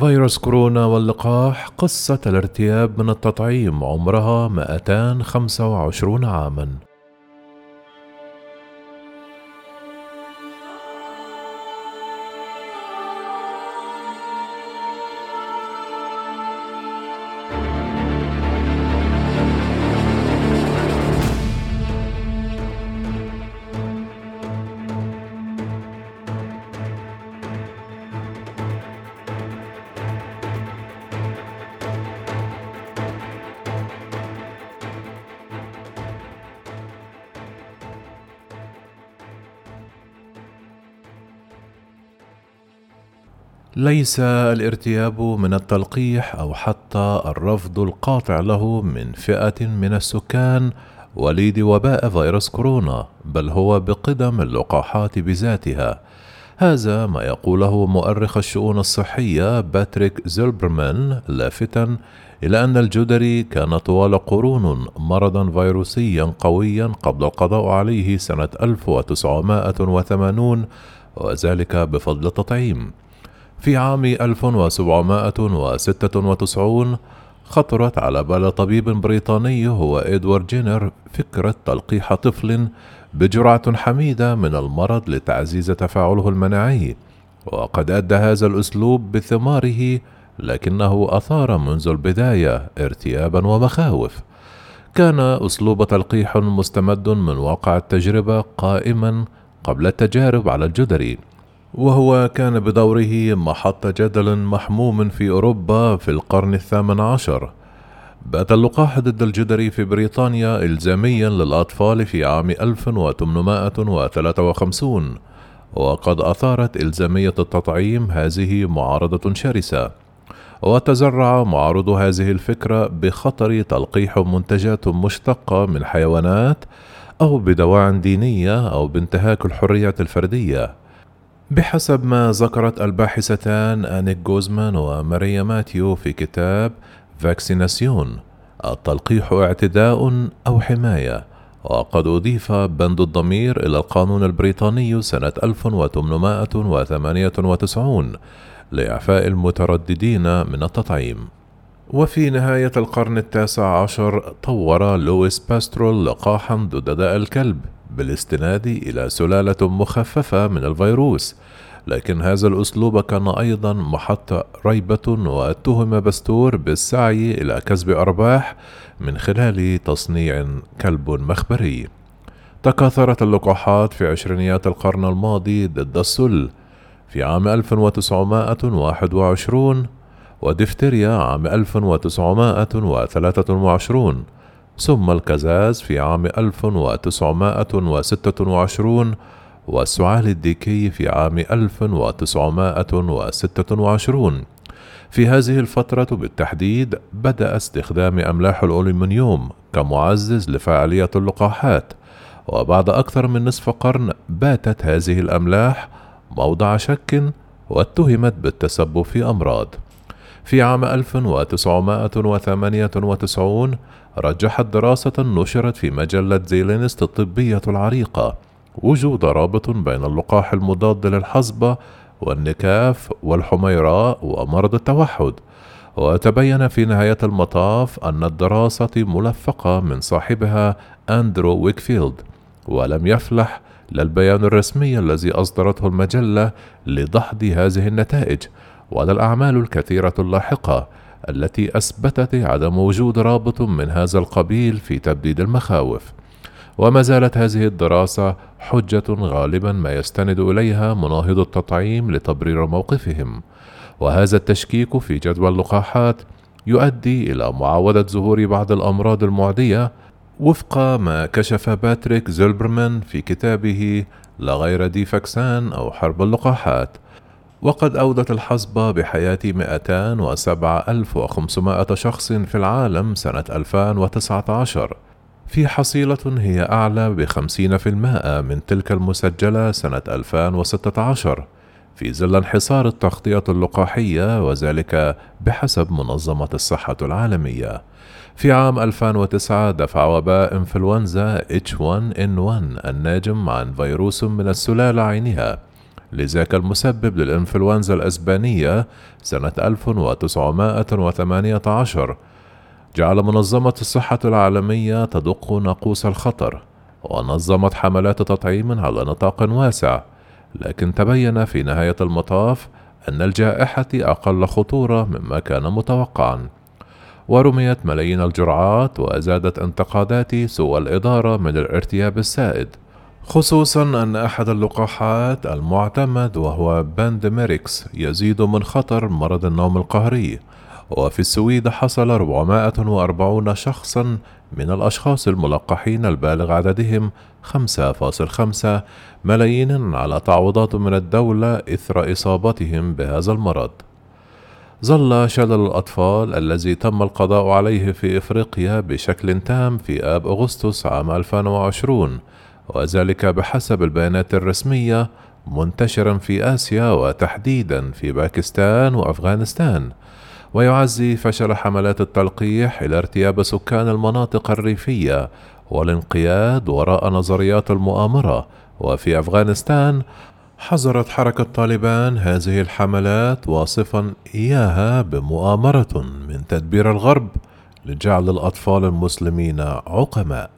فيروس كورونا واللقاح قصة الارتياب من التطعيم عمرها 225 عاماً. ليس الارتياب من التلقيح أو حتى الرفض القاطع له من فئة من السكان وليد وباء فيروس كورونا بل هو بقدم اللقاحات بذاتها. هذا ما يقوله مؤرخ الشؤون الصحية باتريك زيلبرمان لافتا إلى أن الجدري كان طوال قرون مرضا فيروسيا قويا قبل القضاء عليه سنة 1980 وذلك بفضل التطعيم. في عام 1796 خطرت على بال طبيب بريطاني هو إدوارد جينر فكرة تلقيح طفل بجرعة حميدة من المرض لتعزيز تفاعله المناعي وقد أدى هذا الأسلوب بثماره لكنه أثار منذ البداية ارتيابا ومخاوف. كان أسلوب تلقيح مستمد من واقع التجربة قائما قبل التجارب على الجدري. وهو كان بدوره محط جدل محموم في أوروبا في القرن الثامن عشر. بات اللقاح ضد الجدري في بريطانيا إلزاميا للأطفال في عام 1853 وقد أثارت إلزامية التطعيم هذه معارضة شرسة وتزرع معارض هذه الفكرة بخطر تلقيح منتجات مشتقة من حيوانات أو بدواع دينية أو بانتهاك الحريات الفردية. بحسب ما ذكرت الباحثتان أنيك جوزمان وماريا ماتيو في كتاب Vaccination التلقيح اعتداء أو حماية وقد أضيف بند الضمير إلى القانون البريطاني سنة 1898 لإعفاء المترددين من التطعيم. وفي نهاية القرن التاسع عشر طور لويس باستور لقاحا ضد داء الكلب. بالاستناد إلى سلالة مخففة من الفيروس لكن هذا الأسلوب كان أيضا محط ريبة واتهم باستور بالسعي إلى كسب أرباح من خلال تصنيع كلب مخبري. تكاثرت اللقاحات في عشرينيات القرن الماضي ضد السل. في عام 1921 ودفتريا عام 1923 ثم الكزاز في عام 1926 والسعال الديكي في عام 1926 في هذه الفترة بالتحديد بدأ استخدام أملاح الألومنيوم كمعزز لفعالية اللقاحات وبعد أكثر من نصف قرن باتت هذه الأملاح موضع شك واتهمت بالتسبب في أمراض. في عام 1998 رجحت دراسة نشرت في مجلة زيلينست الطبية العريقة وجود رابط بين اللقاح المضاد للحصبة والنكاف والحميراء ومرض التوحد. وتبين في نهاية المطاف أن الدراسة ملفقة من صاحبها أندرو ويكفيلد ولم يفلح للبيان الرسمي الذي أصدرته المجلة لدحض هذه النتائج. ولا الأعمال الكثيرة اللاحقة التي أثبتت عدم وجود رابط من هذا القبيل في تبديد المخاوف. وما زالت هذه الدراسة حجة غالبا ما يستند إليها مناهض التطعيم لتبرير موقفهم. وهذا التشكيك في جدوى اللقاحات يؤدي إلى معاودة ظهور بعض الأمراض المعدية وفق ما كشف باتريك زيلبرمان في كتابه لا غير ديفاكسان أو حرب اللقاحات. وقد أودت الحصبة بحياة 207500 شخص في العالم سنة 2019 في حصيلة هي أعلى في المائة من تلك المسجلة سنة 2016 في ظل انحصار التغطية اللقاحية وذلك بحسب منظمة الصحة العالمية. في عام 2009 دفع وباء إنفلونزا H1N1 الناجم عن فيروس من السلالة عينها. لذاك المسبب للإنفلونزا الأسبانية سنة 1918 جعل منظمة الصحة العالمية تدق ناقوس الخطر ونظمت حملات تطعيم على نطاق واسع. لكن تبين في نهاية المطاف أن الجائحة أقل خطورة مما كان متوقعا. ورميت ملايين الجرعات وزادت انتقادات سوء الإدارة من الارتياب السائد. خصوصا أن أحد اللقاحات المعتمد وهو باندميريكس يزيد من خطر مرض النوم القهري وفي السويد حصل 440 شخصا من الأشخاص الملقحين البالغ عددهم 5.5 ملايين على تعويضات من الدولة إثر إصابتهم بهذا المرض. ظل شلل الأطفال الذي تم القضاء عليه في إفريقيا بشكل تام في آب أغسطس عام 2020 وذلك بحسب البيانات الرسمية منتشرا في آسيا وتحديدا في باكستان وأفغانستان. ويعزي فشل حملات التلقيح إلى ارتياب سكان المناطق الريفية والانقياد وراء نظريات المؤامرة. وفي أفغانستان حظرت حركة طالبان هذه الحملات واصفا إياها بمؤامرة من تدبير الغرب لجعل الأطفال المسلمين عقماء.